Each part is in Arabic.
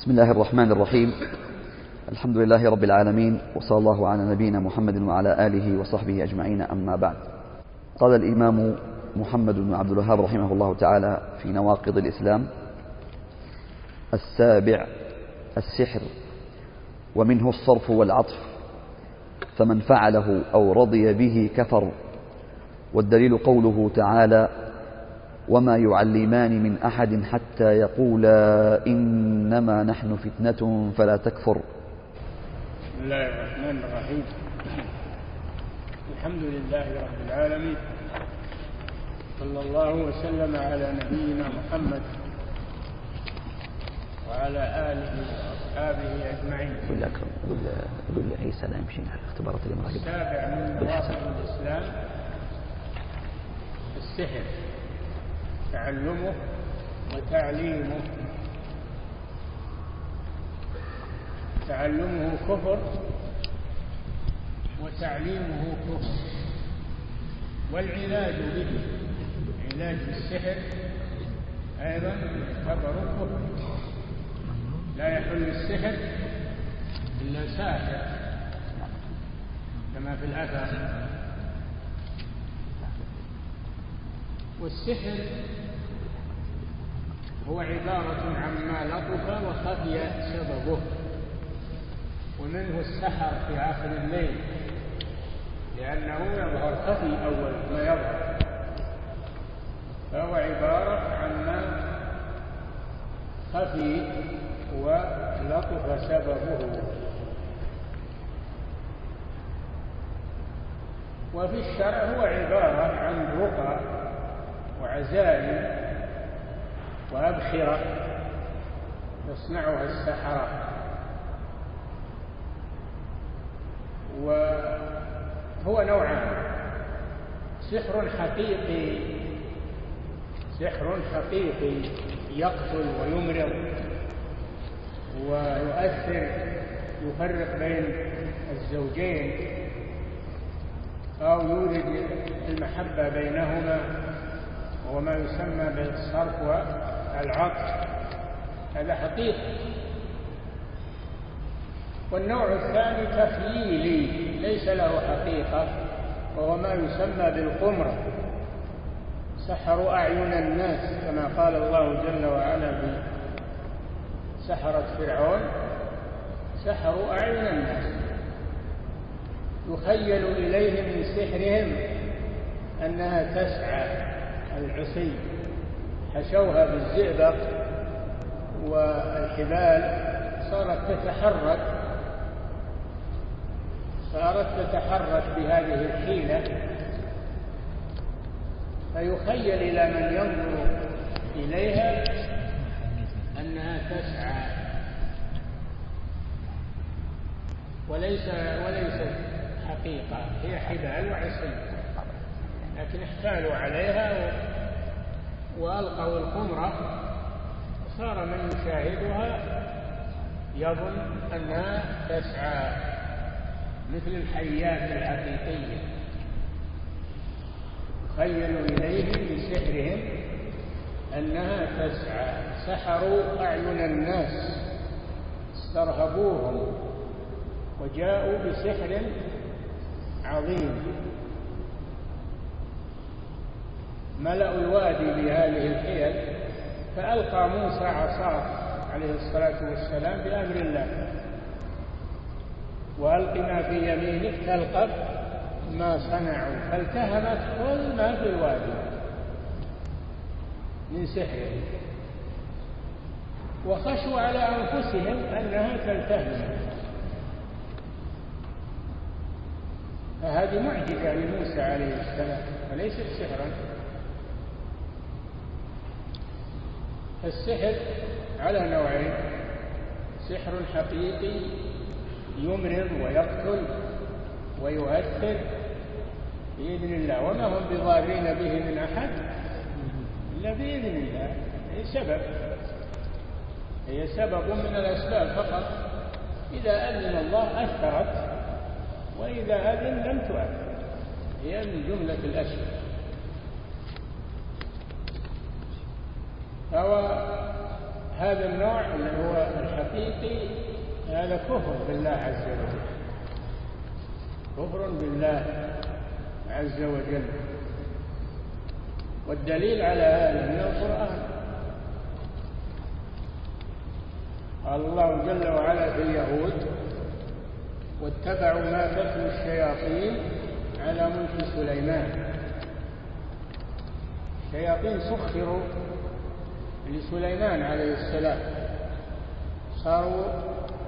بسم الله الرحمن الرحيم. الحمد لله رب العالمين وصلى الله على نبينا محمد وعلى آله وصحبه أجمعين أما بعد. قال الإمام محمد بن عبد الوهاب رحمه الله تعالى في نواقض الإسلام السابع السحر ومنه الصرف والعطف فمن فعله أو رضي به كفر والدليل قوله تعالى وما يعلمان من أحد حتى يقولا إنما نحن فتنة فلا تكفر. بسم الله الرحمن الرحيم. الحمد لله رب العالمين. صلى الله وسلم على نبينا محمد وعلى آله وأصحابه أجمعين. قل أكرم قل قل يمشي على الاختبارات اللي مراقب السابع من. نواقض الإسلام. السحر. تعلمه وتعليمه. تعلمه كفر وتعليمه كفر. والعلاج به علاج بالسحر أيضا يعتبر كفر. لا يحل السحر إلا ساحر كما في الأثر. والسحر هو عبارة عما لطف وخفي سببه ومنه السحر في آخر الليل لأنه يظهر خفي أول ما يظهر. فهو عبارة عما خفي ولطف سببه. وفي الشرع هو عبارة عن رقى وعزائم وأبخرة يصنعها السحرة. وهو نوعان سحر حقيقي سحر حقيقي يقتل ويمرض ويؤثر يفرق بين الزوجين أو يولد المحبة بينهما. وهو ما يسمى بالصرف والعطف. هذا حقيقي. والنوع الثاني تخييلي ليس له حقيقة وهو ما يسمى بالقمرة. سحروا أعين الناس كما قال الله جل وعلا في سحرة فرعون سحروا أعين الناس. يخيل إليهم من سحرهم أنها تسعى. العصي حشوها بالزئبق والحبال صارت تتحرك صارت تتحرك بهذه الحيلة فيخيل إلى من ينظر إليها أنها تسعى وليس وليست حقيقة هي حبال وعصي لكن احتالوا عليها. وألقوا القمرة صار من يشاهدها يظن أنها تسعى مثل الحيات الحقيقية. خيلوا إليهم بسحرهم أنها تسعى. سحروا أعين الناس استرهبوهم وجاءوا بسحر عظيم. ملأوا الوادي بهذه الحيل فألقى موسى عصاه عليه الصلاة والسلام بأمر الله. وألق ما في يمينك تلقف ما صنعوا فالتهمت كل ما في الوادي من سحره وخشوا على أنفسهم أنها تلتهم. فهذه معجزة لموسى عليه السلام وليست سحرا؟ السحر على نوعين. سحر حقيقي يمرض ويقتل ويؤثر بإذن الله. وما هم بضارين به من أحد إلا بإذن الله. هي سبب. هي سبب من الأسباب فقط. إذا أذن الله أثرت وإذا أذن لم تؤثر. هي من جملة الأشياء فهو هذا النوع اللي هو الحقيقي هذا كفر بالله عز وجل. كفر بالله عز وجل. والدليل على هذا من القرآن. قال الله جل وعلا في اليهود واتبعوا ما تتلو الشياطين على ملك سليمان. الشياطين سخروا لسليمان عليه السلام. صاروا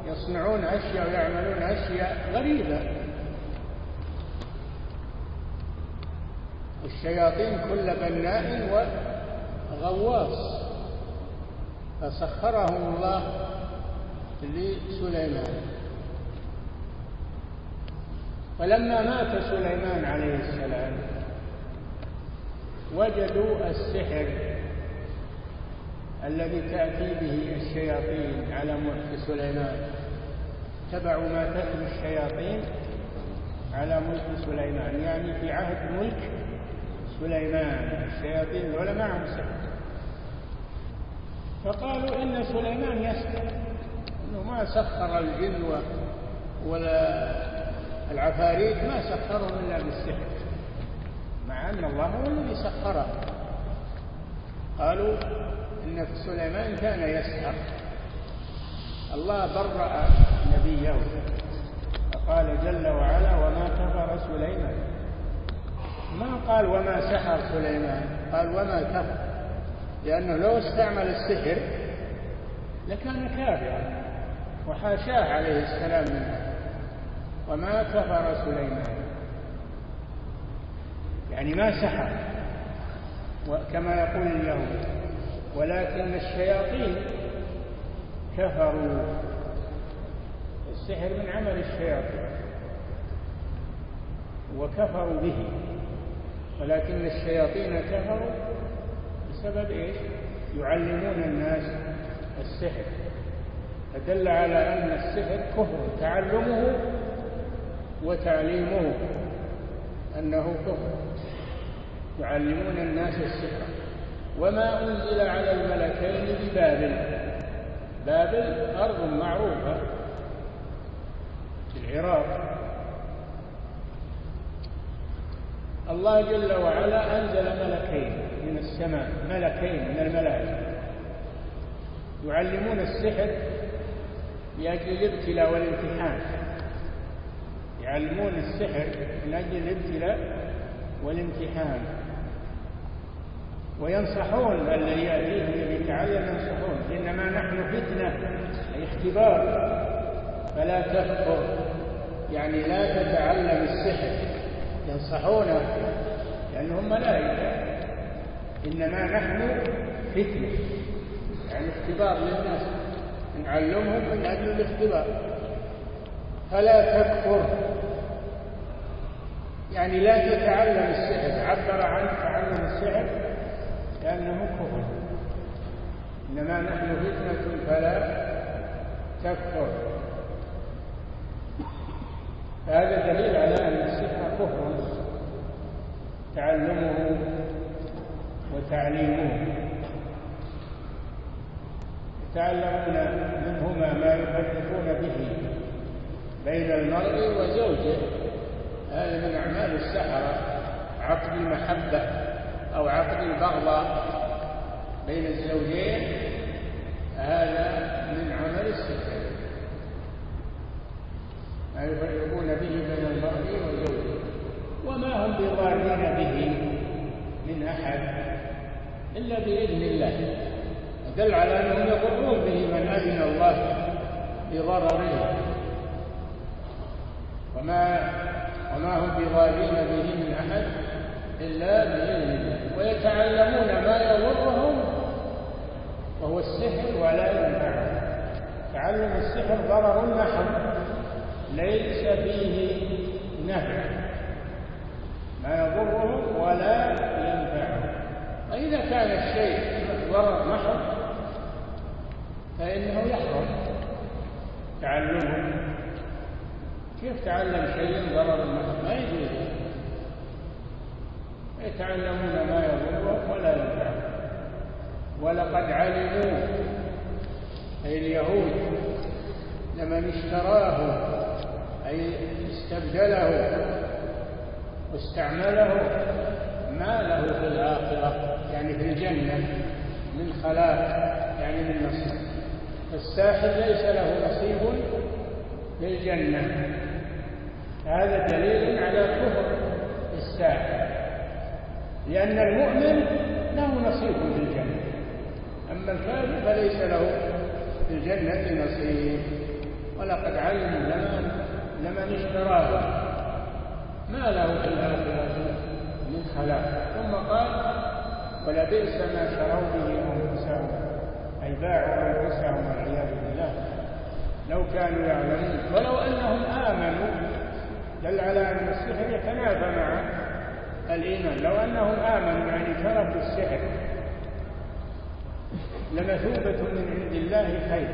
يصنعون أشياء ويعملون أشياء غريبة. والشياطين كل بناء وغواص. فسخرهم الله لسليمان. فلما مات سليمان عليه السلام وجدوا السحر. الذي تأتي به الشياطين على ملك سليمان. اتبعوا ما تتلو الشياطين على ملك سليمان. يعني في عهد ملك سليمان. الشياطين ولا معهم سحر فقالوا إن سليمان يسحر أنه ما سخر الجن ولا العفاريت ما سخرهم إلا بالسحر. مع أن الله هو الذي سخره. قالوا إن سليمان كان يسحر. الله برأ نبيه. فقال جل وعلا وما كفر سليمان. ما قال وما سحر سليمان قال وما كفر. لأنه لو استعمل السحر لكان كافرا وحاشاه عليه السلام منه. وما كفر سليمان. يعني ما سحر كما يقول اليهود. ولكن الشياطين كفروا. السحر من عمل الشياطين وكفروا به. ولكن الشياطين كفروا بسبب إيش؟ يعلمون الناس السحر. فدل على أن السحر كفر تعلمه وتعليمه أنه كفر. يعلمون الناس السحر. وما أنزل على الملكين ببابل. بابل أرض معروفة في العراق. الله جل وعلا أنزل ملكين من السماء ملكين من الملائكة. يعلمون السحر لأجل الابتلاء والامتحان. يعلمون السحر من أجل الابتلاء والامتحان. وينصحون الذي يأتيهم يتعلم ينصحون. إنما نحن فتنة أي اختبار. فلا تكفر يعني لا تتعلم السحر. ينصحونه لأنهم ملائكة. إنما نحن فتنة. يعني اختبار للناس. نعلمهم من أجل الاختبار. فلا تكفر يعني لا تتعلم السحر. عبر عن تعلم السحر. لأنه كفر. إنما نحن فتنة فلا تكفر. هذا دليل على أن السحر كفر. تعلمه وتعليمه. يتعلمون منهما ما يفرقون به بين المرء وزوجه. هذا من أعمال السحرة عقد المحبة. أو عقد البغضاء بين الزوجين هذا من عمل السحر ما يفرقون به بين المرء وزوجه وما هم بضارين به من أحد إلا بإذن الله. دل على أنهم يضرون به من أذن الله بضرره. وما وما هم بضارين به من أحد إلا بإذن ويتعلمون ما يضرهم وهو السحر ولا ينفعهم تعلم السحر ضرر محض ليس فيه نفع ما يضرهم ولا ينفعهم فإذا كان الشيء ضرر محض فإنه يحرم. تعلمه كيف تعلم شيء ضرر محض؟ ما يجوز. يتعلمون ما يضرهم ولا ينفعهم ولقد علموا. أي اليهود لمن اشتراه أي استبدله واستعمله ما له في الآخرة يعني في الجنة من خلاق يعني من نصيب. فالساحر ليس له نصيب في الجنة هذا دليل على كفر الساحر. لأن المؤمن له نصيب في الجنة. أما الكافر فليس له في الجنة نصيب. ولقد علموا لمن لمن اشتراه. ما له في الآخرة من خلاق. ثم قال ولبئس ما شروا به أنفسهم. أي باعوا أنفسهم والعياذ بالله. لو كانوا يعلمون. ولو أنهم آمنوا دل على أن السحر يتنافى مع الإيمان. لو أنهم آمنوا يعني تركوا السحر. لمثوبة من عند الله خير.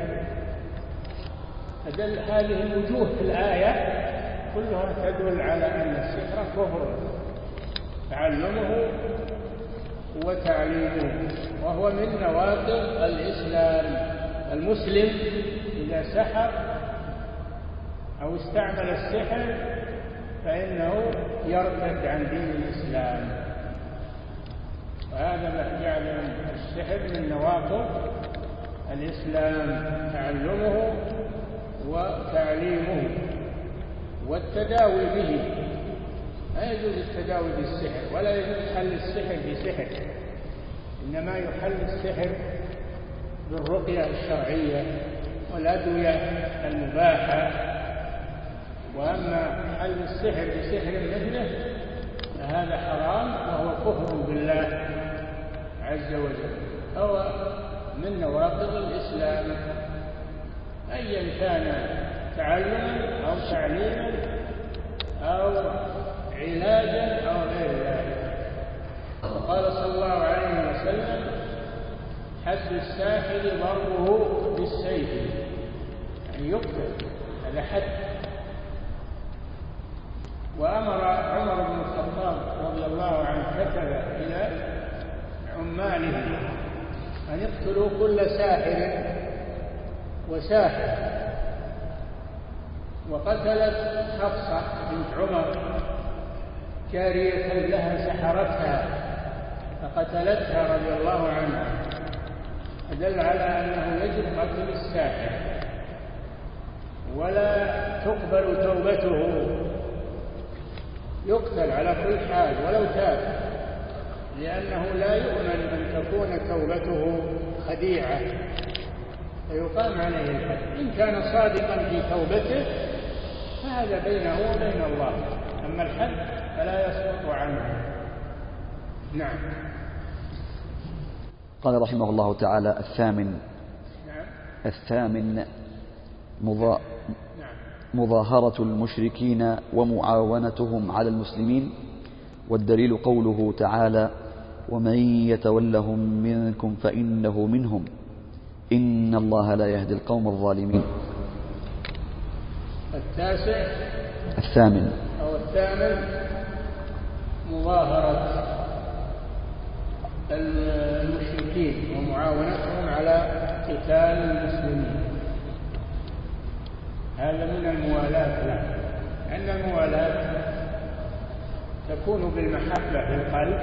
فدل هذه الوجوه في الآية كلها تدل على أن السحر كفر. تعلمه وتعليمه. وهو من نواقض الإسلام. المسلم إذا سحر أو استعمل السحر فإنه يرتد عن دين الإسلام. وهذا ما جعل السحر من نواقض الإسلام تعلمه وتعليمه والتداوي به. لا يجوز التداوي بالسحر ولا يجوز حل السحر بسحر. إنما يحل السحر بالرقية الشرعية والأدوية المباحة. وأما حل السحر بسحر مثله فهذا حرام وهو كفر بالله عز وجل. هو من نواقض الإسلام. أيا كان تعلما أو تعليما أو علاجا أو غير ذلك. وقال صلى الله عليه وسلم حد الساحر ضربه بالسيف. يعني يقتل. هذا حد. وأمر عمر بن الخطاب رضي الله عنه كتب إلى عماله أن يقتلوا كل ساحر وساحر وقتلت حفصة بنت عمر جارية لها سحرتها فقتلتها رضي الله عنها دل على أنه يجب قتل الساحر ولا تقبل توبته. يقتل على كل حال ولو تاب لأنه لا يؤمن أن تكون توبته خديعة. فيقام عليه الحد إن كان صادقا في توبته فهذا بينه وبين الله. أما الحد فلا يسقط عنه. نعم. قال رحمه الله تعالى الثامن. نعم. الثامن مضا نعم. مظاهرة المشركين ومعاونتهم على المسلمين والدليل قوله تعالى ومن يتولهم منكم فإنه منهم إن الله لا يهدي القوم الظالمين. التاسع. الثامن. أو الثامن مظاهرة المشركين ومعاونتهم على قتال المسلمين. هذا من الموالاة له لأن الموالاة تكون بالمحبة في القلب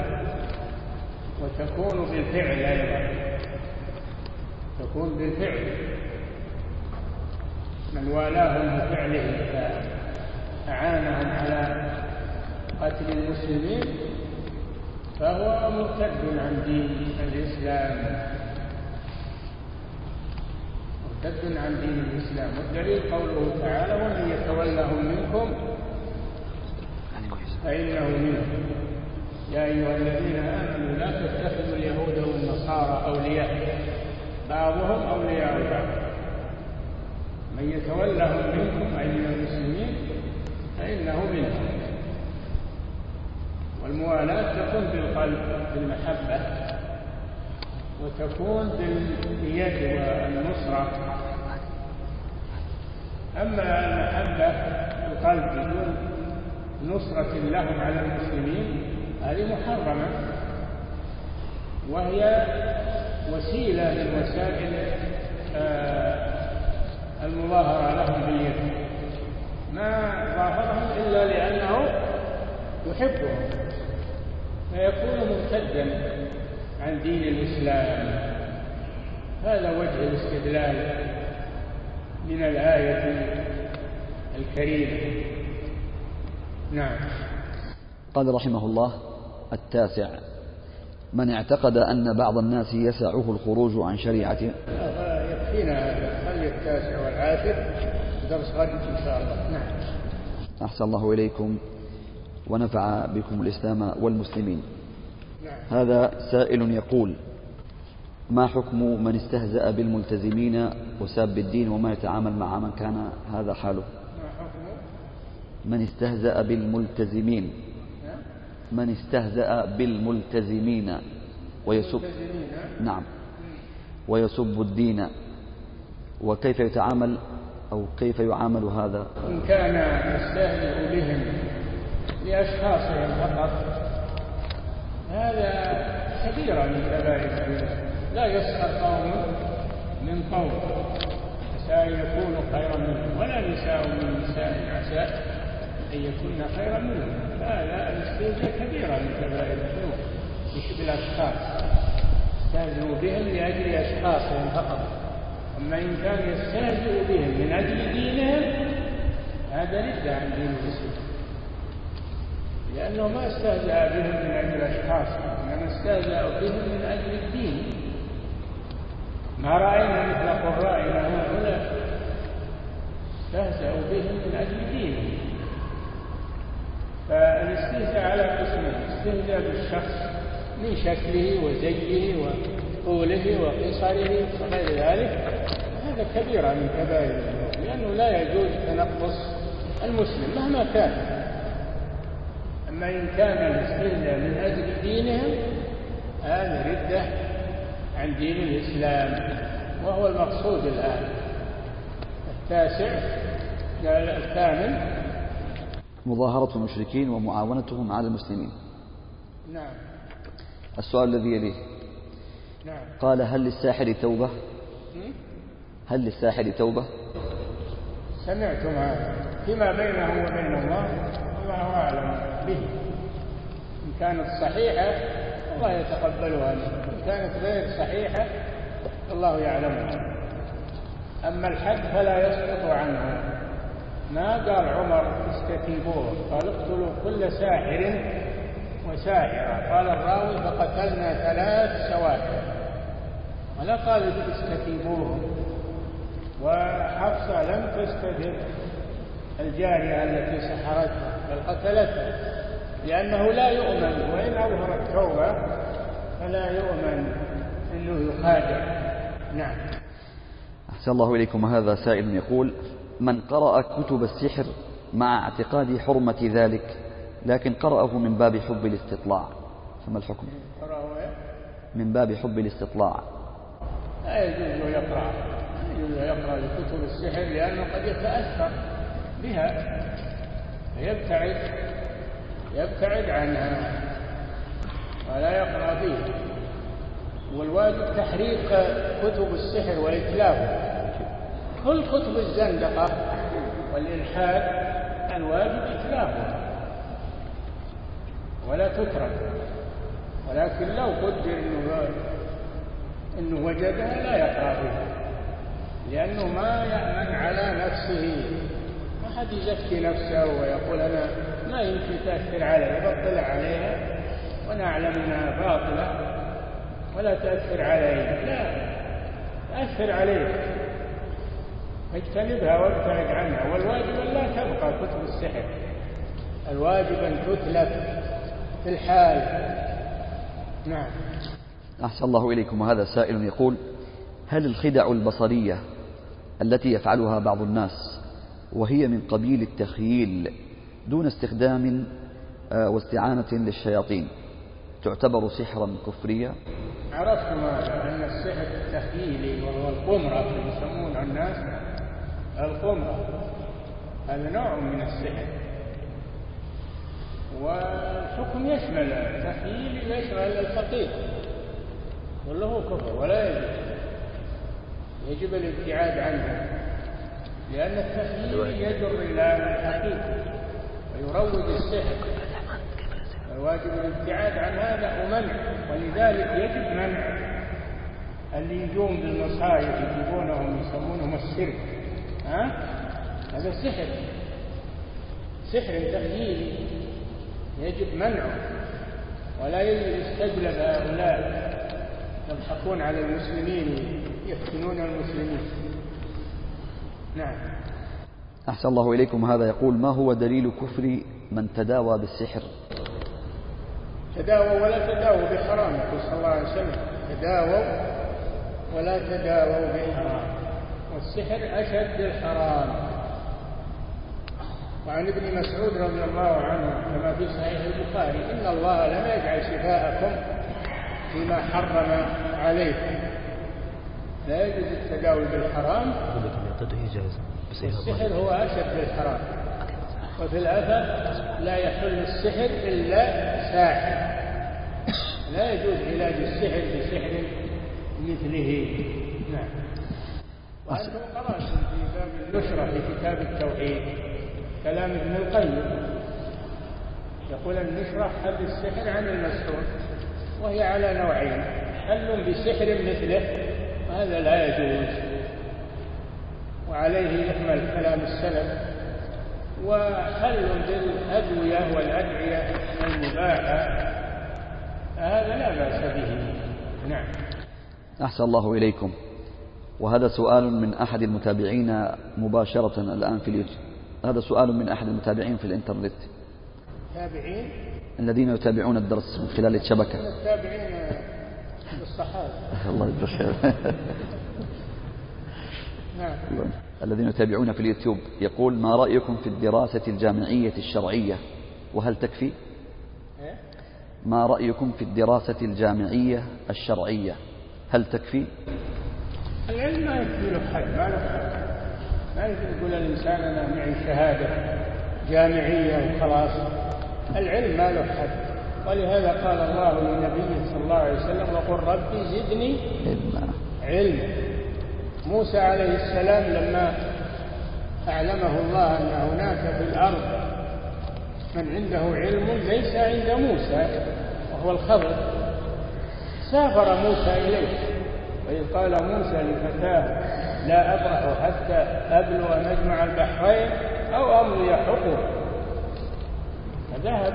وتكون بالفعل أيضا. تكون بالفعل. من والاهم بفعله فأعانهم على قتل المسلمين فهو مرتد عن دين الإسلام. مرتد عن دين الإسلام. والدليل قوله تعالى ومن يتولهم منكم فإنه منهم يا أيها الذين آمنوا لا تتخذوا اليهود والنصارى أولياء. بعضهم أولياء بعض. من يتولهم منكم أي من المسلمين فإنه منهم والموالاة تكون بالقلب بالمحبة وتكون باليد والنصرة. أما المحبة القلب بدون نصرة لهم على المسلمين هذه محرمة. وهي وسيلة من وسائل المظاهرة لهم باليد. ما ظاهرهم إلا لأنه يحبهم فيكون مرتدا عن دين الإسلام. هذا وجه الاستدلال. من الآية الكريمة. نعم. قال رحمه الله التاسع من اعتقد أن بعض الناس يسعه الخروج عن شريعته. يكفينا هذا خلي التاسع والعاشر درس غد إن شاء الله. نعم. أحسن الله إليكم ونفع بكم الإسلام والمسلمين. نعم. هذا سائل يقول ما حكم من استهزأ بالملتزمين وساب الدين وما يتعامل مع من كان هذا حاله؟ ما حكم من استهزأ بالملتزمين. من استهزأ بالملتزمين. ويسب نعم. ويسب الدين. وكيف يتعامل أو كيف يعامل هذا؟ إن كان يستهزئ بهم لأشخاصهم فقط. هذا كبيرة من كبائر لا يسخر قوم من قوم. عسى أن يكونوا خيرا منهم. ولا نساء من نساء عسى أن يكون خيرا منهم. هذا الاستهزاء كبيرة من كبائر الذنوب بالأشخاص يستهزئ بهم لأجل أشخاصهم فقط. أما إن كان يستهزئ بهم من أجل دينهم هذا رد عن دين الإسلام لأنه ما استهزأ بهم من أجل أشخاص إنما استهزأ بهم من أجل الدين. رأينا مثل قرائنا هؤلاء؟ استهزأوا بهم من أجل دينهم. فالاستهزاء على قسمين استهزاء بالشخص من شكله وزيه وطوله وقصره وغير ذلك. هذا كبيرة من كبائر لأنه لا يجوز تنقص المسلم مهما كان. أما إن كان الاستهزاء من أجل دينهم هذا ردة عن دين الإسلام وهو المقصود الآن. التاسع الثامن مظاهرة المشركين ومعاونتهم على المسلمين. نعم. السؤال الذي يليه نعم. قال هل للساحر توبة? هل للساحر توبة؟ سمعتم هذا. فيما بينه وبين الله الله أعلم به. إن كانت صحيحة الله يتقبلها منه. كانت غير صحيحة الله يعلمها أما الحد فلا يسقط عنه. ما قال عمر استتيبوه؟ قال اقتلوا كل ساحر وساحرة. قال الراوي فقتلنا ثلاث سواحر. ولا قال استتيبوهم وحفصة لم تستتب الجارية التي سحرتها بل قتلتها لأنه لا يؤمن. وإن أظهر التوبة فلا يؤمن أنه يخادع. نعم. أحسن الله إليكم. هذا سائل يقول من قرأ كتب السحر مع اعتقاد حرمة ذلك لكن قرأه من باب حب الاستطلاع. فما الحكم؟ إيه؟ من باب حب الاستطلاع. لا يجوز يقرأ. لا يجوز يقرأ لكتب السحر لأنه قد يتأثر بها. فيبتعد يبتعد عنها. ولا يقرأ فيه والواجب تحريق كتب السحر وإتلافها كل كتب الزندقة والإلحاد الواجب إتلافها. ولا تترك. ولكن لو قدر إنه إنه وجدها لا يقرأ بها لأنه ما يأمن على نفسه. ما حد يزكي نفسه ويقول أنا ما يمكن تاثر علي بطلع عليها. وأنا اعلم إنها باطلة ولا تأثر علي لا تأثر عليك. اجتنبها وابتعد عنها. والواجب أن لا تبقى كتب السحر. الواجب أن تتلف في الحال. نعم. أحسن الله إليكم. وهذا سائل يقول هل الخدع البصرية التي يفعلها بعض الناس وهي من قبيل التخييل دون استخدام آه، واستعانة للشياطين؟ تعتبر سحرا كفريا؟ عرفتم أن السحر التخييلي وهو القمرة اللي يسمونه الناس القمرة هذا نوع من السحر. والحكم يشمل التخييل يشمل ولا هو كفر ولا يجب يجب الابتعاد عنه لأن التخييل يجر إلى الحقيقة ويروج السحر. الواجب الابتعاد عن هذا ومنع ولذلك يجب منع. اللي يجون بالمصايب يجيبونهم يسمونهم السر ها؟ هذا سحر. سحر تخييلي يجب منعه. ولا يستجلب هؤلاء. يضحكون على المسلمين يفتنون المسلمين. نعم. أحسن الله إليكم. هذا يقول ما هو دليل كفر من تداوى بالسحر؟ تداووا ولا تداووا بحرام. يقول صلى الله عليه وسلم. تداووا ولا تداووا بحرام. والسحر أشد الحرام. وعن ابن مسعود رضي الله عنه كما في صحيح البخاري إن الله لم يجعل شفاءكم فيما حرم عليكم. لا يجوز التداوي بالحرام. السحر هو أشد الحرام. وفي الأثر لا يحل السحر إلا ساحر. لا يجوز علاج السحر بسحر مثله. نعم. وأنتم قرأتم في باب النشرة في كتاب التوحيد كلام ابن القيم. يقول النشرة حل السحر عن المسحور وهي على نوعين حل بسحر مثله وهذا لا يجوز. وعليه يحمل كلام السلف. وحل بالأدوية والأدعية المباحة. هذا لا بأس به. نعم. أحسن الله إليكم. وهذا سؤال من أحد المتابعين مباشرة الآن في اليوتيوب. هذا سؤال من أحد المتابعين في الإنترنت. تابعين؟ الذين يتابعون الدرس من خلال الشبكة. التابعين للصحابة الله يجزاك خير. نعم. الذين يتابعون في اليوتيوب. يقول ما رأيكم في الدراسة الجامعية الشرعية؟ وهل تكفي؟ إيه؟ ما رأيكم في الدراسة الجامعية الشرعية؟ هل تكفي؟ العلم ما يكفي له حد ما له حد. ما يقول الإنسان أنا معي شهادة جامعية وخلاص. العلم ما له حد. ولهذا قال الله لنبيه صلى الله عليه وسلم وقل ربي زدني علما. علما. موسى عليه السلام لما أعلمه الله أن هناك في الأرض من عنده علم ليس عند موسى. وهو الخضر سافر موسى إليه وإذ قال موسى لفتاه لا أبرح حتى أبلغ مجمع البحرين أو أمضي حقوق فذهب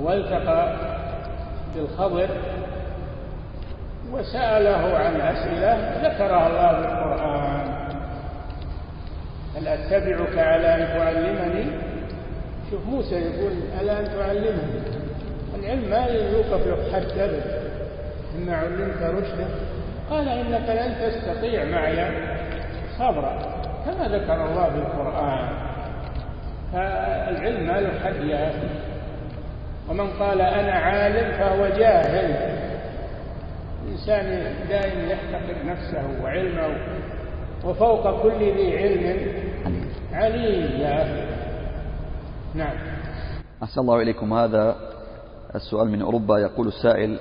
والتقى بالخضر وسأله عن أسئلة ذكرها الله في القرآن. هل أتبعك على أن تعلمني؟ شوف موسى يقول ألا أن تعلمني؟ العلم ما يوقف له حد أبدا؟ إما علمت رشدا. قال إنك لن تستطيع معي صبرا كما ذكر الله في القرآن. فالعلم ما له حد يا أخي ومن قال أنا عالم فهو جاهل. الإنسان دائما يحتقر نفسه وعلمه وفوق كل ذي علم عليم يا أخي نعم. أحسن الله إليكم. هذا السؤال من أوروبا يقول السائل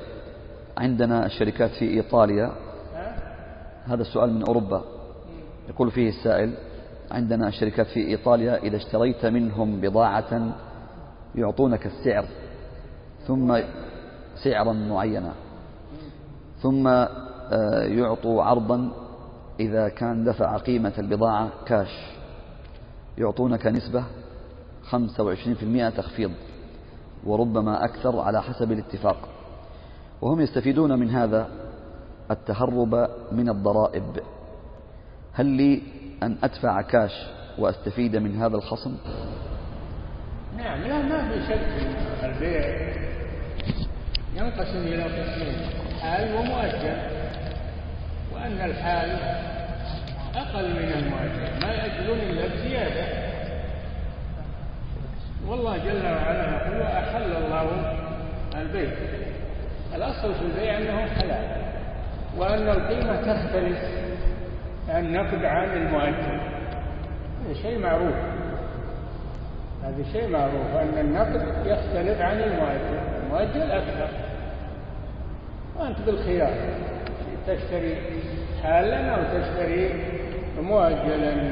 عندنا الشركات في إيطاليا؟ هذا السؤال من أوروبا يقول فيه السائل عندنا الشركات في إيطاليا إذا اشتريت منهم بضاعة يعطونك السعر ثم سعرا معينا ثم آه، يعطوا عرضا إذا كان دفع قيمة البضاعة كاش يعطونك نسبة 25% تخفيض وربما أكثر على حسب الاتفاق. وهم يستفيدون من هذا التهرب من الضرائب. هل لي أن أدفع كاش وأستفيد من هذا الخصم؟ نعم لا ما في شك البيع ينقسم إلى قسمين حال ومؤجل وأن الحال أقل من المؤجل ما يأجلون إلا بزيادة. والله جل وعلا يقول وأحل الله البيع الأصل في البيع أنه حلال وأن القيمة تختلف النقد عن المؤجل هذا شيء معروف. هذا شيء معروف أن النقد يختلف عن المؤجل. المؤجل أكثر. وأنت بالخيار. تشتري حالا أو تشتري مؤجلا.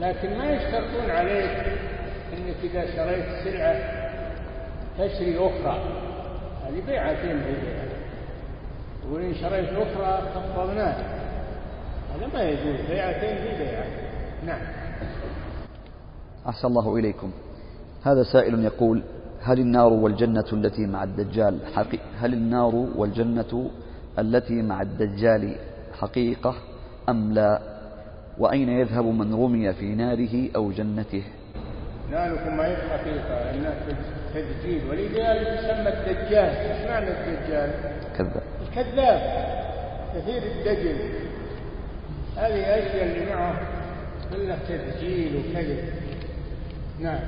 لكن ما يشترطون عليك إنك إذا شريت سلعة تشري أخرى. هذه بيعتين يقول إن شريت أخرى خفضناه هذا ما يجوز. بيعتين ببيعه نعم. أحسن الله إليكم. هذا سائل يقول هل النار والجنة التي مع الدجال حقي هل النار والجنة التي مع الدجال حقيقة أم لا؟ وأين يذهب من رمي في ناره أو جنته؟ نالكم ما هي حقيقة إنها تدجيل ولذلك يسمى الدجال. إيش معنى الدجال؟ كذاب. الكذاب كثير الدجل. هذه الأشياء اللي معه كلها تدجيل وكذب. نعم.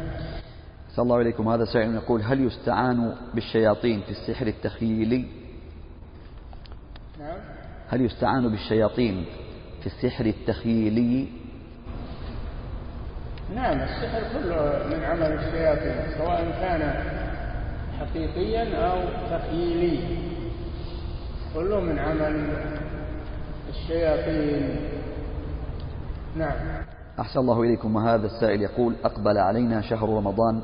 صلى الله عليكم. هذا سائل يقول هل يستعان بالشياطين في السحر التخيلي نعم. هل يستعان بالشياطين في السحر التخيلي. نعم السحر كله من عمل الشياطين سواء كان حقيقيا أو تخيلي كله من عمل الشياطين. نعم. أحسن الله إليكم. وهذا السائل يقول أقبل علينا شهر رمضان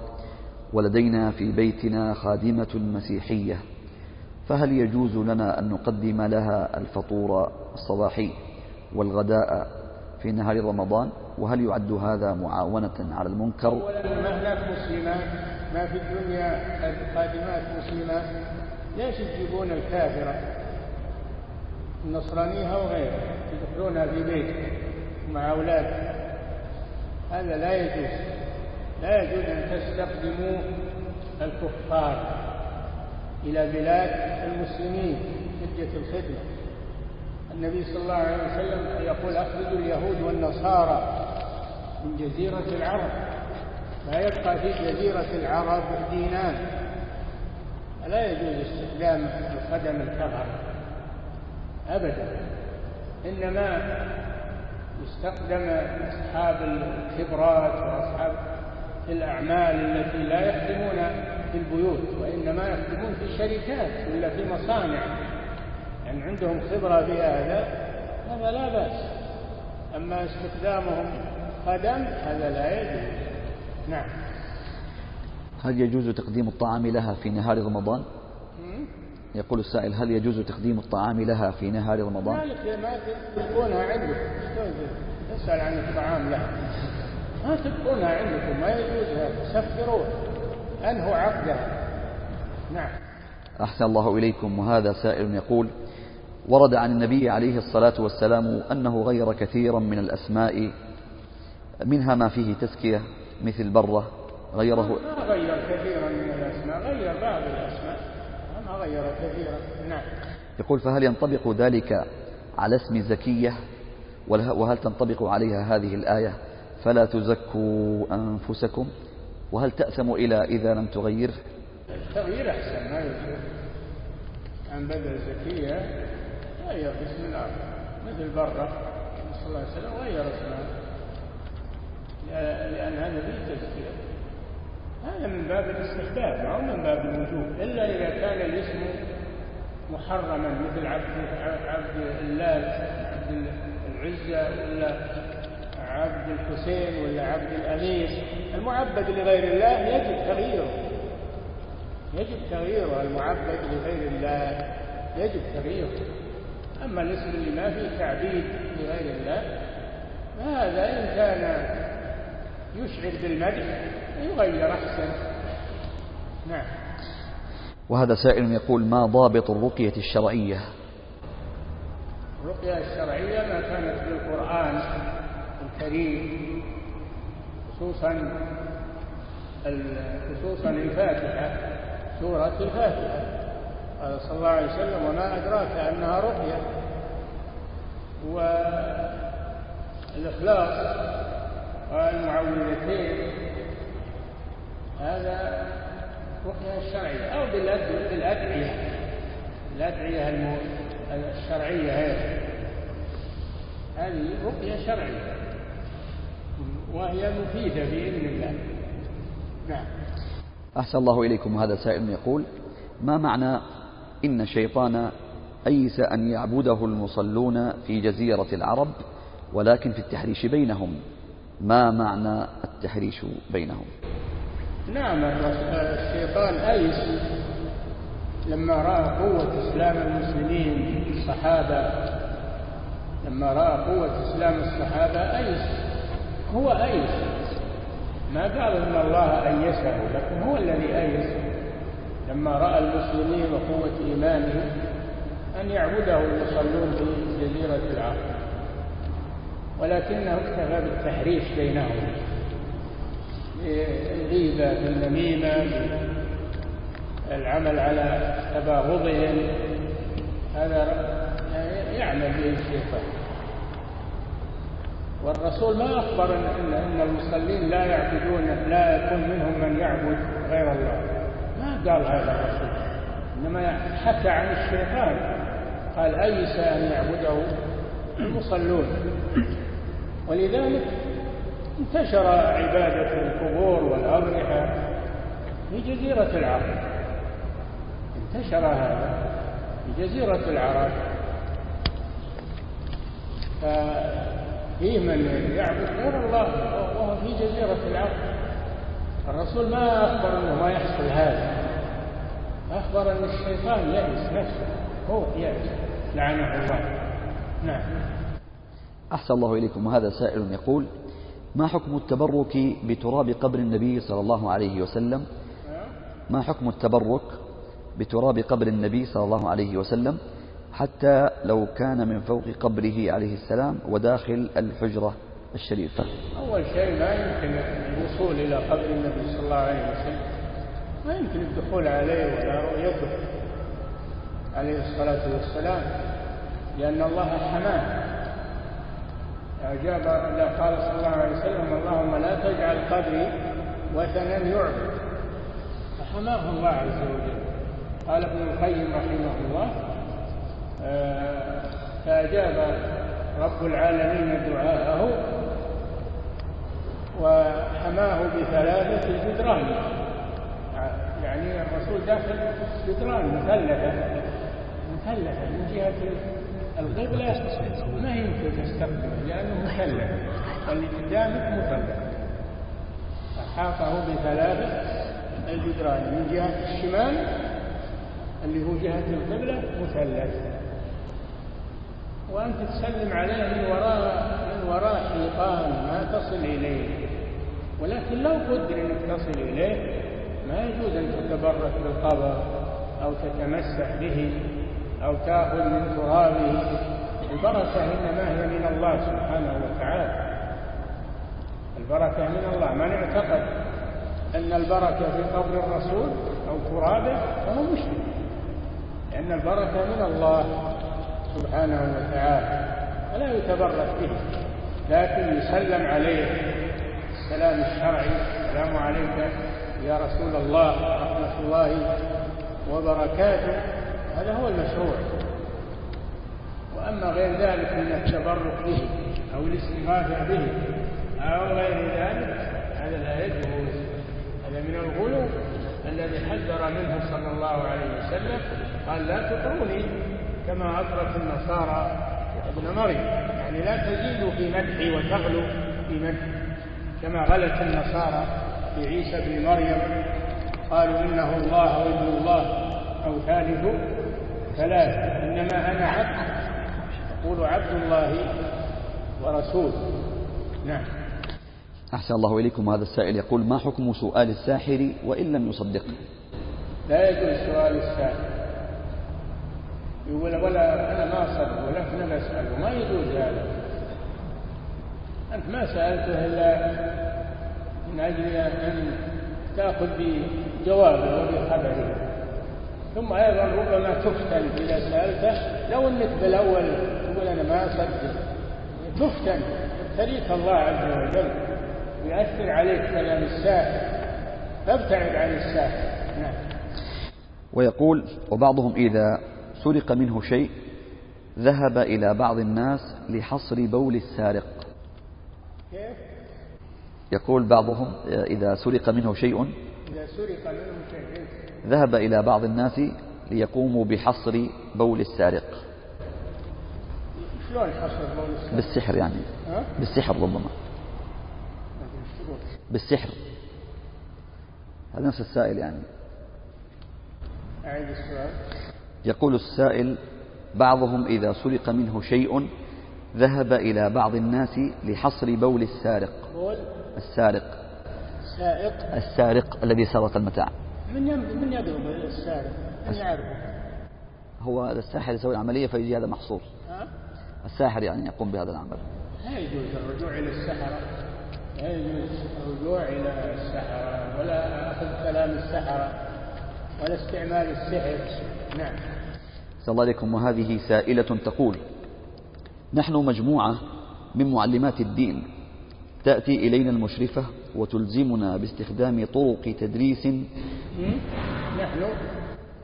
ولدينا في بيتنا خادمة مسيحية فهل يجوز لنا أن نقدم لها الفطور الصباحي؟ والغداء في نهار رمضان وهل يعد هذا معاونة على المنكر؟ أولا هناك مسلمات ما في الدنيا خادمات مسلمات ليش تجيبون الكافرة؟ النصرانية وغيرها تدخلونها في بيتكم مع أولادها هذا لا يجوز. لا يجوز أن تستخدموا الكفار إلى بلاد المسلمين حجة الخدمة. النبي صلى الله عليه وسلم يقول أخرجوا اليهود والنصارى من جزيرة العرب. لا يبقى في جزيرة العرب دينان. لا يجوز استخدام الخدم الكفر أبدا. إنما يستخدم أصحاب الخبرات وأصحاب الأعمال التي لا يخدمون في البيوت وإنما يخدمون في الشركات ولا في مصانع. يعني عندهم خبرة في هذا هذا لا بأس. أما استخدامهم خدم هذا لا يجوز. نعم. هل يجوز تقديم الطعام لها في نهار رمضان؟ يقول السائل هل يجوز تقديم الطعام لها في نهار رمضان؟ ذلك ما تبقونها عندكم. تسأل عن الطعام لها. ما تبقونها عندكم ما يجوز هذا. سفروه. أنهوا عقدها. نعم. أحسن الله إليكم. وهذا سائل يقول ورد عن النبي عليه الصلاة والسلام أنه غير كثيرا من الأسماء منها ما فيه تزكية مثل برة غيره ما غير كثيرا من الأسماء غير بعض الأسماء. ما غير كثيرا نعم. يقول فهل ينطبق ذلك على اسم زكية وهل تنطبق عليها هذه الآية؟ فلا تزكوا أنفسكم. وهل تأثم إلى إذا لم تغير؟ التغيير أحسن ما يجوز عن بدل زكية غير بسم الله. مثل برة صلى الله عليه وسلم غير اسمها لأن هذا فيه تزكية هذا من باب الاستحباب ما هو من باب الوجوب. إلا إذا كان الاسم محرما مثل عبد عبد الله عبد العزة ولا عبد الحسين ولا عبد الأمير. المعبد لغير الله يجب تغييره. يجب تغييره. المعبد لغير الله يجب تغييره. أما الاسم اللي ما فيه تعبيد لغير الله فهذا إن كان يشعر بالمدح يغير أحسن. نعم. وهذا سائل يقول ما ضابط الرقية الشرعية؟ الرقية الشرعية ما كانت في القرآن الكريم خصوصا خصوصا الفاتحة سورة الفاتحة. قال صلى الله عليه وسلم وما أدراك أنها رقية. والإخلاص والمعوذتين هذا رقية الشرعية أو بالأدعية الأدعية الشرعية. هذه هذه رقية شرعية وهي مفيدة بإذن الله. نعم. أحسن الله إليكم. هذا سائل يقول ما معنى إن الشيطان أيس أن يعبده المصلون في جزيرة العرب ولكن في التحريش بينهم. ما معنى التحريش بينهم؟ نعم الشيطان أيس لما رأى قوة إسلام المسلمين الصحابة. لما رأى قوة إسلام الصحابة أيس هو أيس. ما قال إن الله أيسه لكن هو الذي أيس لما رأى المسلمين وقوة إيمانهم أن يعبده المصلون في جزيرة العرب. ولكنه اكتفى بالتحريش بينهم. بالغيبة بالنميمة العمل على تباغضهم. هذا يعمل به الشيطان والرسول ما أخبر إن, إن المصلين لا يعبدون لا يكون منهم من يعبد غير الله. قال هذا الرسول. إنما حكى عن الشيطان. قال أيس أن يعبده؟ المصلون. ولذلك انتشر عبادة القبور والأضرحة في جزيرة العرب. انتشر هذا في جزيرة العرب. ففيه من يعبد غير الله وهو في جزيرة العرب. الرسول ما أخبر أنه ما يحصل هذا. أخبر أن الشيطان يأس نفسه هو يأس. لعنه الله. نعم. أحسن الله إليكم. وهذا سائل يقول ما حكم التبرك بتراب قبر النبي صلى الله عليه وسلم؟ ما حكم التبرك بتراب قبر النبي صلى الله عليه وسلم حتى لو كان من فوق قبره عليه السلام وداخل الحجرة الشريفة؟ أول شيء ما يمكن الوصول إلى قبر النبي صلى الله عليه وسلم. ما يمكن الدخول عليه ولا رؤيته عليه الصلاة والسلام لأن الله حماه. أجاب قال صلى الله عليه وسلم اللهم لا تجعل قبري وثنا يعبد. فحماه الله عز وجل. قال ابن القيم رحمه الله آه، فأجاب رب العالمين دعاءه وحماه بثلاثة جدران. يعني الرسول داخل جدران مثلثة مثلثة من جهة القبلة ما يمكن تستقبله لأنه مثلث. اللي قدامك مثلث. أحاطه بثلاثة الجدران من جهة الشمال اللي هو جهة القبلة مثلث. وأنت تسلم عليه من وراء من وراء حيطان ما تصل إليه. ولكن لو قدر أنك تصل إليه ما يجوز أن تتبرك بالقبر أو تتمسح به أو تأخذ من ترابه. البركة إنما هي من الله سبحانه وتعالى. البركة من الله. من اعتقد أن البركة في قبر الرسول أو ترابه فهو مشرك. لأن البركة من الله سبحانه وتعالى. فلا يتبرك به. لكن يسلم عليه السلام الشرعي. السلام عليك. يا رسول الله ورحمة الله وبركاته. هذا هو المشروع. وأما غير ذلك من التبرك به أو الاستغاثة به أو غير ذلك هذا لا يجوز. هذا من الغلو الذي حذر منه صلى الله عليه وسلم. قال لا تطروني كما أطرت النصارى ابن مريم. يعني لا تزيدوا في مدحي وتغلوا في مدحي كما غلت النصارى في عيسى بن مريم قالوا إنه الله وابن الله أو ثالث ثلاثة إنما أنا عبد يقول عبد الله ورسوله نعم. أحسن الله إليكم هذا السائل يقول ما حكم سؤال الساحر وإن لم يصدقه لا يجوز سؤال الساحر. يقول ولا أنا ما صدق ولكن أسأله ما يجوز هذا؟ أنت ما سألته إلا من أجل أن تأخذ بجوابه وبخبره. ثم أيضا ربما تفتن إذا سألته لو أنك بالأول تقول أنا ما أصدق تفتن تريك الله عز وجل ويأثر عليك كلام الساحر. فابتعد عن الساحر. نعم. ويقول وبعضهم إذا سرق منه شيء ذهب إلى بعض الناس لحصر بول السارق. كيف؟ يقول بعضهم إذا سرق منه شيء إذا سرق منه شيء. ذهب إلى بعض الناس ليقوموا بحصر بول السارق. شلون حصر بول السارق؟ بالسحر يعني. بالسحر ربما. بالسحر. هذا نفس السائل يعني. أعيد السؤال. يقول السائل بعضهم إذا سرق منه شيء ذهب إلى بعض الناس لحصر بول السارق. بول؟ السارق. سائق السارق الذي سرق المتاع. من يم- من يضرب السارق؟ من يعرفه؟ هو الساحر يسوي العملية فيجي هذا محصور ها؟ الساحر يعني يقوم بهذا العمل. لا يجوز الرجوع إلى السحرة. لا يجوز الرجوع إلى السحرة ولا أخذ كلام السحرة ولا استعمال السحر. نعم. صلى الله عليكم. وهذه سائلة تقول نحن مجموعة من معلمات الدين. تأتي إلينا المشرفة وتلزمنا باستخدام طرق تدريس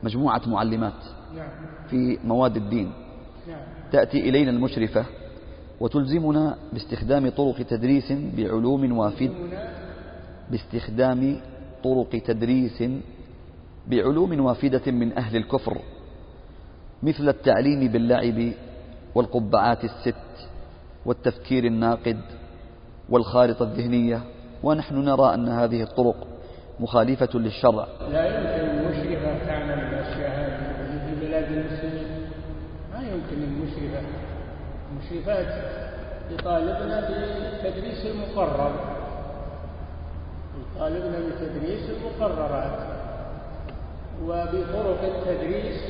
مجموعة معلمات نعم. في مواد الدين. نعم. تأتي إلينا المشرفة وتلزمنا باستخدام طرق تدريس بعلوم وافد. باستخدام طرق تدريس بعلوم وافدة من أهل الكفر مثل التعليم باللعب والقبعات الست والتفكير الناقد والخارطة الذهنية ونحن نرى أن هذه الطرق مخالفة للشرع. لا يمكن المشرفة تعمل الأشياء هذه في بلاد المسلمين. ما يمكن المشرفة المشرفات يطالبن بتدريس المقرر. يطالبن بتدريس المقررات وبطرق التدريس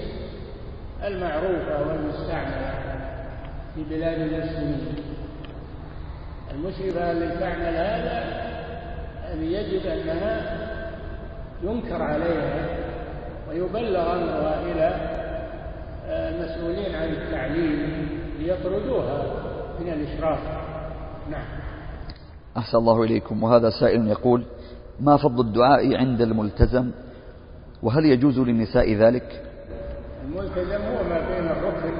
المعروفة والمستعملة في بلاد المسلمين. المشرفة اللي تعمل هذا هذه يجب أنها ينكر عليها ويبلغ أمرها إلى آه، المسؤولين عن التعليم ليطردوها من الإشراف. نعم. أحسن الله إليكم. وهذا سائل يقول ما فضل الدعاء عند الملتزم؟ وهل يجوز للنساء ذلك؟ الملتزم هو ما بين الركن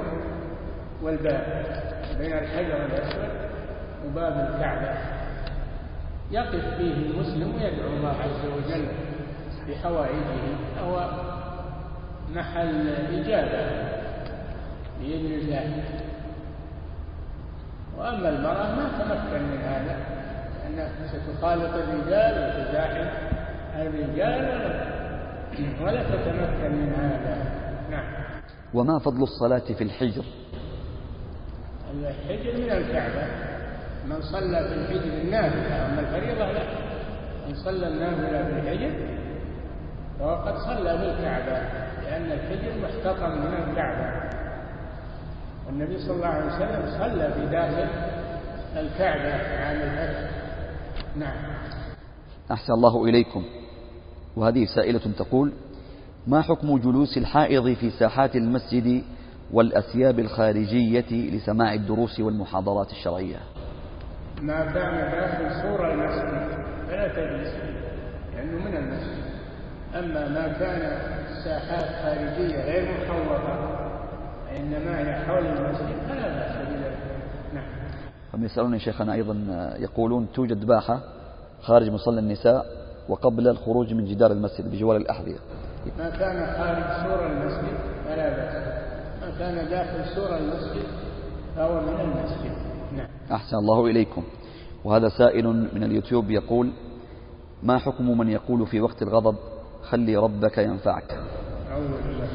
والباب بين الحجر الأسود وباب الكعبة. يقف فيه المسلم ويدعو الله عز وجل بحوائجه. هو محل إجابة بإذن الله. وأما المرأة ما تمكن من هذا لأنها ستخالط الرجال وتزاحم الرجال ولا- ولا تتمكن من هذا. نعم. وما فضل الصلاة في الحجر؟ الحجر من الكعبة. من صلى في الحجر النافلة أما الفريضة لا. من صلى النافلة في الحجر فهو قد صلى بالكعبة لأن الحجر محتطم من الكعبة. والنبي صلى الله عليه وسلم صلى في داخل الكعبة عام الفتح نعم. أحسن الله إليكم. وهذه سائلة تقول ما حكم جلوس الحائض في ساحات المسجد والأثياب الخارجية لسماع الدروس والمحاضرات الشرعية؟ ما كان داخل سور المسجد فلا تجلس فيه لأنه من المسجد. أما ما كان ساحات خارجية غير محوطة إنما هي حول المسجد فلا بأس بذلك. نعم. هم يسألون شيخنا أيضا يقولون توجد باحة خارج مصلى النساء وقبل الخروج من جدار المسجد بجوار الأحذية. ما كان خارج سور المسجد فلا بأس. ما كان داخل سور المسجد فهو من المسجد. أحسن الله إليكم. وهذا سائل من اليوتيوب يقول ما حكم من يقول في وقت الغضب خلي ربك ينفعك؟ أعوذ بالله.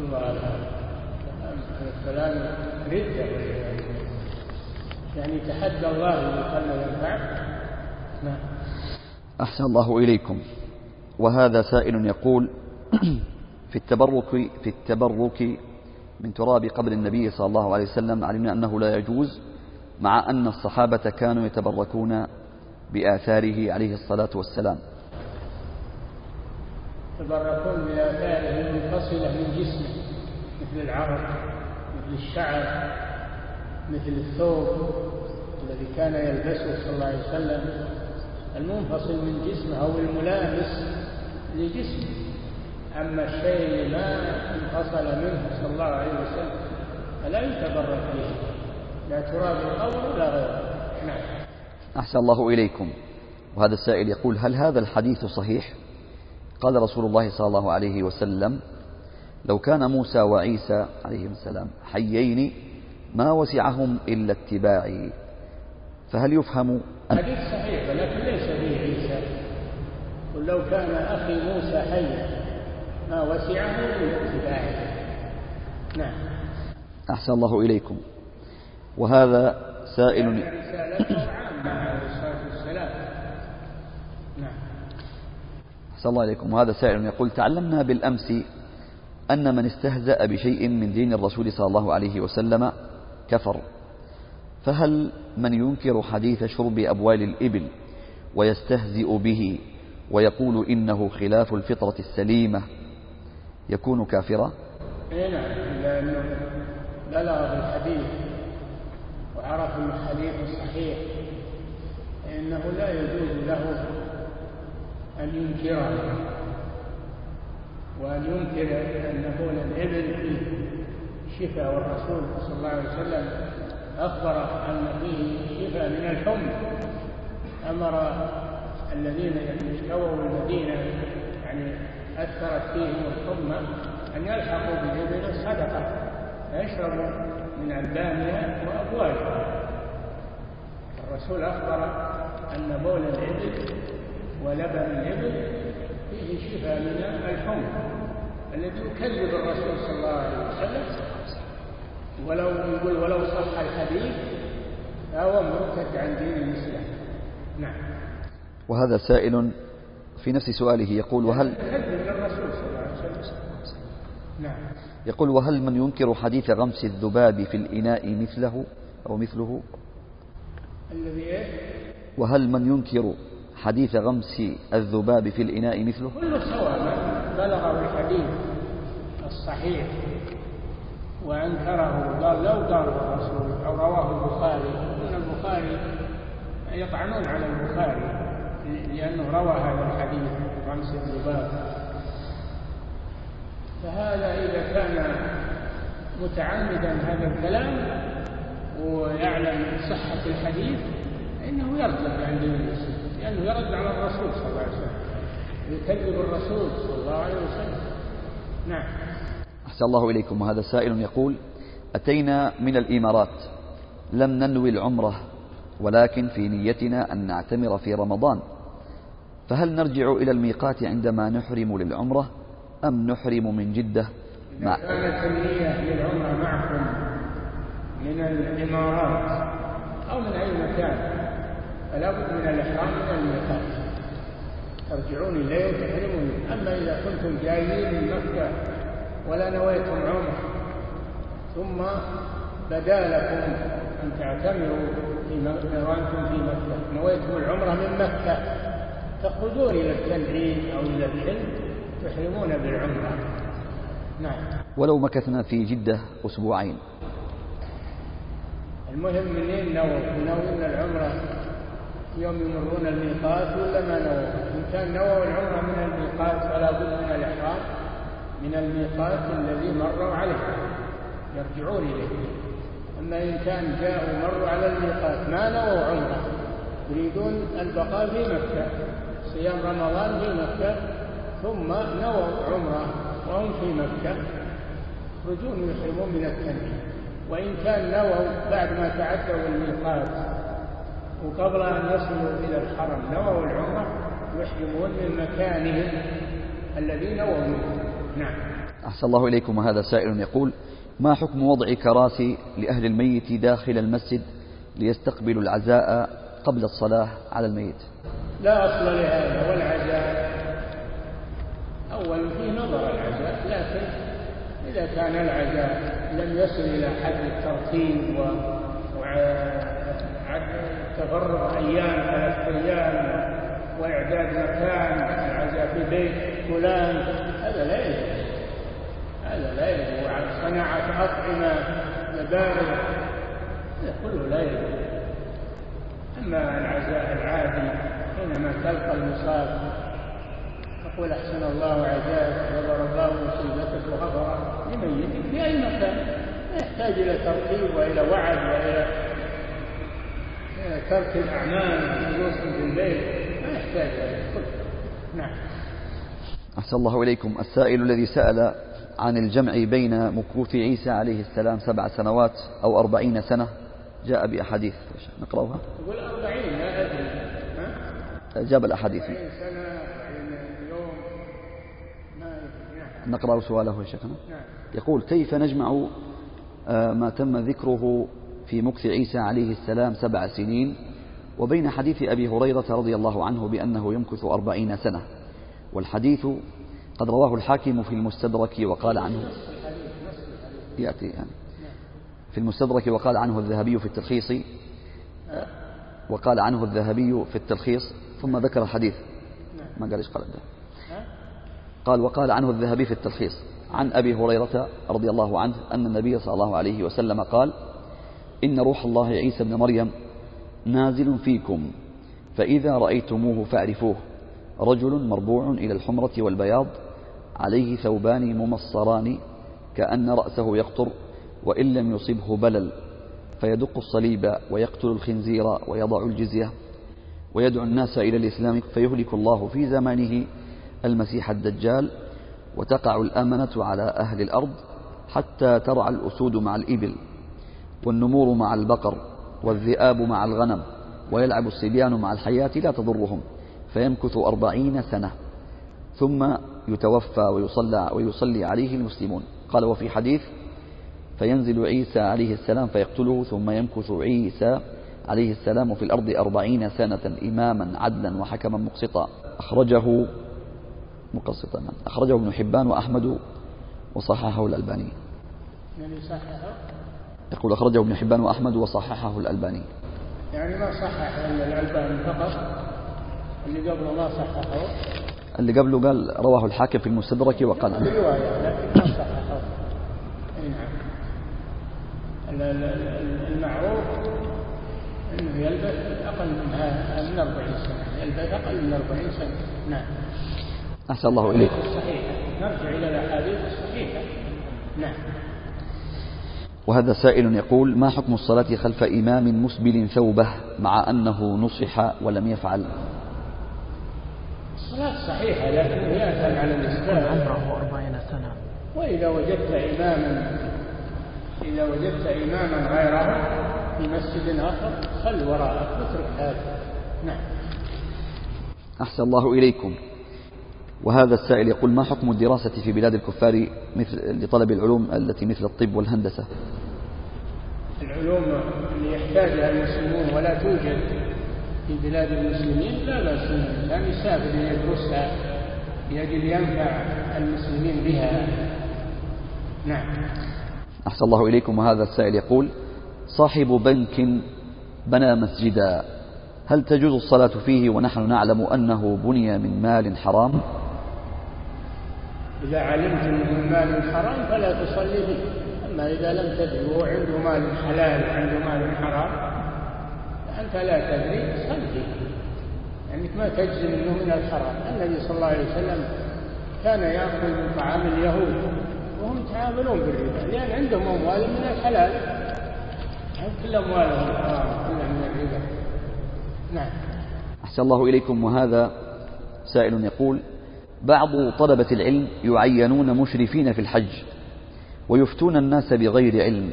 الله هذا الكلام ردة يعني تحدى الله ينفعك؟ نعم. أحسن الله إليكم. وهذا سائل يقول في التبرك في التبرك من تراب قبر النبي صلى الله عليه وسلم علمنا أنه لا يجوز مع أن الصحابة كانوا يتبركون بآثاره عليه الصلاة والسلام. يتبركون بآثاره المنفصلة من جسمه مثل العرق مثل الشعر مثل الثوب الذي كان يلبسه صلى الله عليه وسلم المنفصل من جسمه أو الملامس لجسمه. أما الشيء ما انفصل منه صلى الله عليه وسلم فلا يتبرك به. لا تراب القبر ولا غيره. نعم. أحسن الله إليكم. وهذا السائل يقول هل هذا الحديث صحيح؟ قال رسول الله صلى الله عليه وسلم لو كان موسى وعيسى عليهم السلام حيين ما وسعهم إلا اتباعي. فهل يفهم؟ حديث صحيح ولكن ليس فيه عيسى. قل لو كان أخي موسى حيا ما وسعه اتباعه نعم. أحسن الله إليكم. وهذا سائل. والسلام. نعم. أحسن الله إليكم. وهذا سائل يقول تعلمنا بالأمس أن من استهزأ بشيء من دين الرسول صلى الله عليه وسلم كفر. فهل من ينكر حديث شرب أبوال الإبل ويستهزئ به ويقول إنه خلاف الفطرة السليمة يكون كافرا؟ نعم لأنه بلغ الحديث وعرف الحديث الصحيح فإنه لا يجوز له أن ينكره وأن ينكر أن بول الإبل فيه شفاء والرسول صلى الله عليه وسلم أخبر أن فيه شفاء من الحمى. أمر الذين اشتووا المدينة يعني أثرت فيهم الحمى أن يلحقوا بالإبل صدقة فيشربوا من ألبانها وأبوالها الرسول أخبر أن بول الإبل ولبن الإبل فيه شفاء من الحمى الذي يكذب الرسول صلى الله عليه وسلم. ولو يقول ولو صح الحديث فهو مرتد عن دين الإسلام. نعم. وهذا سائل في نفس سؤاله يقول وهل يكذب الرسول صلى الله عليه وسلم. نعم. يقول وهل من ينكر حديث غمس الذباب في الإناء مثله أو مثله؟ الذي إيه؟ وهل من ينكر حديث غمس الذباب في الإناء مثله؟ كل سواء بلغه الحديث الصحيح وأنكره قال لو قاله الرسول أو رواه البخاري إن البخاري يطعنون على البخاري لأنه روى هذا الحديث غمس الذباب. فهذا إذا كان متعمدا هذا الكلام ويعلم صحة الحديث فإنه يرتد عن دين الإسلام لأنه يرد على الرسول صلى الله عليه وسلم ويكذب الرسول صلى الله عليه وسلم. نعم. أحسن الله إليكم. وهذا سائل يقول أتينا من الإمارات لم ننوي العمرة ولكن في نيتنا أن نعتمر في رمضان فهل نرجع إلى الميقات عندما نحرم للعمرة؟ أم نحرم من جدة؟ إذا كانت النية للعمرة معكم من الإمارات أو من أي مكان فلا بد من الإحرام من الميقات ترجعون إليه وتحرمون. أما إذا كنتم جايين من مكة ولا نويتم عمرة ثم بدا لكم أن تعتمروا في وأنتم في مكة. نويتم العمرة من مكة تخرجون إلى التنعيم أو إلى الحلم. تحرمون بالعمرة نعم. ولو مكثنا في جدة أسبوعين. المهم منين نووا؟ نووا العمرة. يوم يمرون الميقات ولا ما نووا؟ إن كان نووا العمرة من الميقات فلا بد من الإحرام. من الميقات الذي مروا عليه. يرجعون إليه. أما إن كان جاءوا مروا على الميقات ما نووا عمرة؟ يريدون البقاء في مكة. صيام رمضان في مكة. ثم نووا عمرة وهم في مكة. يخرجون ويحرمون من التنعيم وإن كان نووا بعد ما تعدوا الميقات. وقبل أن يصلوا إلى الحرم نووا العمرة يحرمون من مكانهم الذي نووا منه. نعم. أحسن الله إليكم. وهذا سائل يقول ما حكم وضع كراسي لأهل الميت داخل المسجد ليستقبلوا العزاء قبل الصلاة على الميت؟ لا أصل لهذا والعزاء أول في نظر العزاء لكن إذا كان العزاء لم يصل إلى حد الترتيب و تفرغ أيام ثلاثة أيام وإعداد مكان العزاء في بيت فلان هذا لا يجوز. هذا لا يجوز. وعن صناعة أطعمة مبالغ هذا كله لا يجوز. أما العزاء العادي حينما تلقى المصاب تقول أحسن الله عزاك غفر الله مصيبتك وغفر لميتك في أي مكان. لا يحتاج إلى ترتيب وإلى وعد وإلى ترك الأعمال جلوس في البيت ما يحتاج إلى نعم. أحسن الله إليكم. السائل الذي سأل عن الجمع بين مكوث عيسى عليه السلام سبع سنوات أو أربعين سنة جاء بأحاديث. نقرأها. يقول أربعين لا أدري. جاب الأحاديث. سنة يوم ما نعم. نقرأ سؤاله يا شيخنا. نعم. يقول كيف نجمع آه، ما تم ذكره في مكث عيسى عليه السلام سبع سنين وبين حديث أبي هريرة رضي الله عنه بأنه يمكث أربعين سنة؟ والحديث قد رواه الحاكم في المستدرك وقال عنه. يأتي يعني. في المستدرك وقال عنه الذهبي في التلخيص وقال عنه الذهبي في التلخيص ثم ذكر الحديث. ما قال إيش قال؟ قال وقال عنه الذهبي في التلخيص عن أبي هريرة رضي الله عنه أن النبي صلى الله عليه وسلم قال إن روح الله عيسى بن مريم نازل فيكم فإذا رأيتموه فاعرفوه. رجل مربوع إلى الحمرة والبياض عليه ثوبان ممصران كأن رأسه يقطر وإن لم يصبه بلل فيدق الصليب ويقتل الخنزير ويضع الجزية ويدعو الناس إلى الإسلام فيهلك الله في زمانه المسيح الدجال وتقع الأمنة على أهل الأرض حتى ترعى الأسود مع الإبل والنمور مع البقر والذئاب مع الغنم ويلعب الصبيان مع الحياة لا تضرهم فيمكث أربعين سنة ثم يتوفى ويصلى, ويصلي عليه المسلمون. قال وفي حديث فينزل عيسى عليه السلام فيقتله ثم يمكث عيسى عليه السلام في الأرض أربعين سنة إماما عدلا وحكما مقسطا. أخرجه مقسطا أخرجه ابن حبان وأحمد وصححه الألباني. يعني صححه؟ يقول أخرجه ابن حبان وأحمد وصححه الألباني. يعني ما صحح إلا الألباني فقط؟ اللي قبله ما صححه؟ اللي قبله قال رواه الحاكم في المستدرك وقال. عنه لكن ما صححه. نعم. المعروف إنه يلبث أقل من من 40 سنة. يلبث أقل من 40 سنة. نعم. أحسن الله الصحيحه نرجع إلى الاحاديث الصحيحه نعم وهذا سائل يقول ما حكم الصلاة خلف إمام مسبل ثوبه مع أنه نصح ولم يفعل؟ الصلاة صحيحة لكن يأثم على الإسلام. عمره أربعين سنة. وإذا وجدت إماما إذا وجدت إماما غيره في مسجد آخر خل وراءك واترك هذا. نعم. أحسن الله إليكم. وهذا السائل يقول ما حكم الدراسة في بلاد الكفار مثل لطلب العلوم التي مثل الطب والهندسة؟ العلوم اللي يحتاجها المسلمون ولا توجد في بلاد المسلمين لا بأس الإنسان يسافر ليدرسها لأجل ينفع المسلمين بها. نعم. أحسن الله إليكم. وهذا السائل يقول صاحب بنك بنى مسجدا هل تجوز الصلاة فيه ونحن نعلم أنه بني من مال حرام؟ إذا علمت من مال حرام فلا تصلي به. أما إذا لم تدري وهو عنده مال حلال وعنده مال حرام فأنت لا تدري صل فيه لأنك ما تجزم أنه من الحرام. النبي صلى الله عليه وسلم كان يأكل من طعام اليهود وهم يتعاملون بالربا لأن عندهم أموال من الحلال. كل أموالهم حرام كلها من الربا؟ نعم. أحسن الله إليكم. وهذا سائل يقول بعض طلبة العلم يعينون مشرفين في الحج ويفتون الناس بغير علم.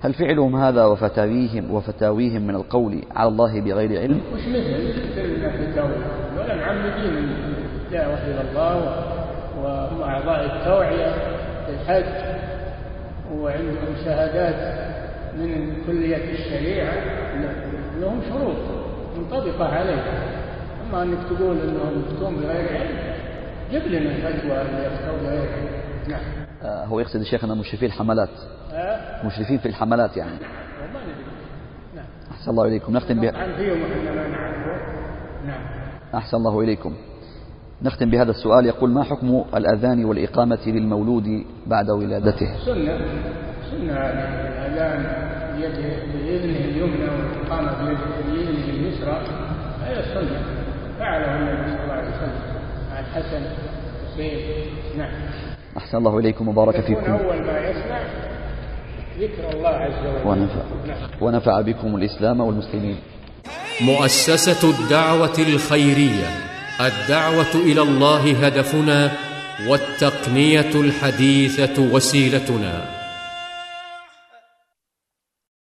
هل فعلهم هذا وفتاويهم وفتاويهم من القول على الله بغير علم؟ وش مثل مثل فتاوي ولا معمدين الدعوة إلى الله وهم أعضاء التوعية في الحج. وعندهم شهادات من كلية الشريعة. لهم شروط منطبقة عليها. أما أنك تقول أنهم يفتون بغير علم جيب لنا الفتوى اللي نعم. آه هو يقصد شيخنا مشرفي الحملات. آه؟ مشرفين في الحملات يعني. نعم. أحسن الله إليكم. نختم بها. نعم. أحسن الله إليكم. نختم بهذا السؤال. يقول ما حكم الأذان والإقامة للمولود بعد ولادته؟ سنة. سنة الأذان بيده اليمنى والإقامة بيده اليسرى. هي سنة فعله النبي صلى الله عليه وسلم. مع الحسن والحسين نعم. أحسن الله إليكم وبارك فيكم. أول ما يسمع ذكر الله عز وجل. ونفع, ونفع بكم الإسلام والمسلمين. مؤسسة الدعوة الخيرية. الدعوة إلى الله هدفنا والتقنية الحديثة وسيلتنا.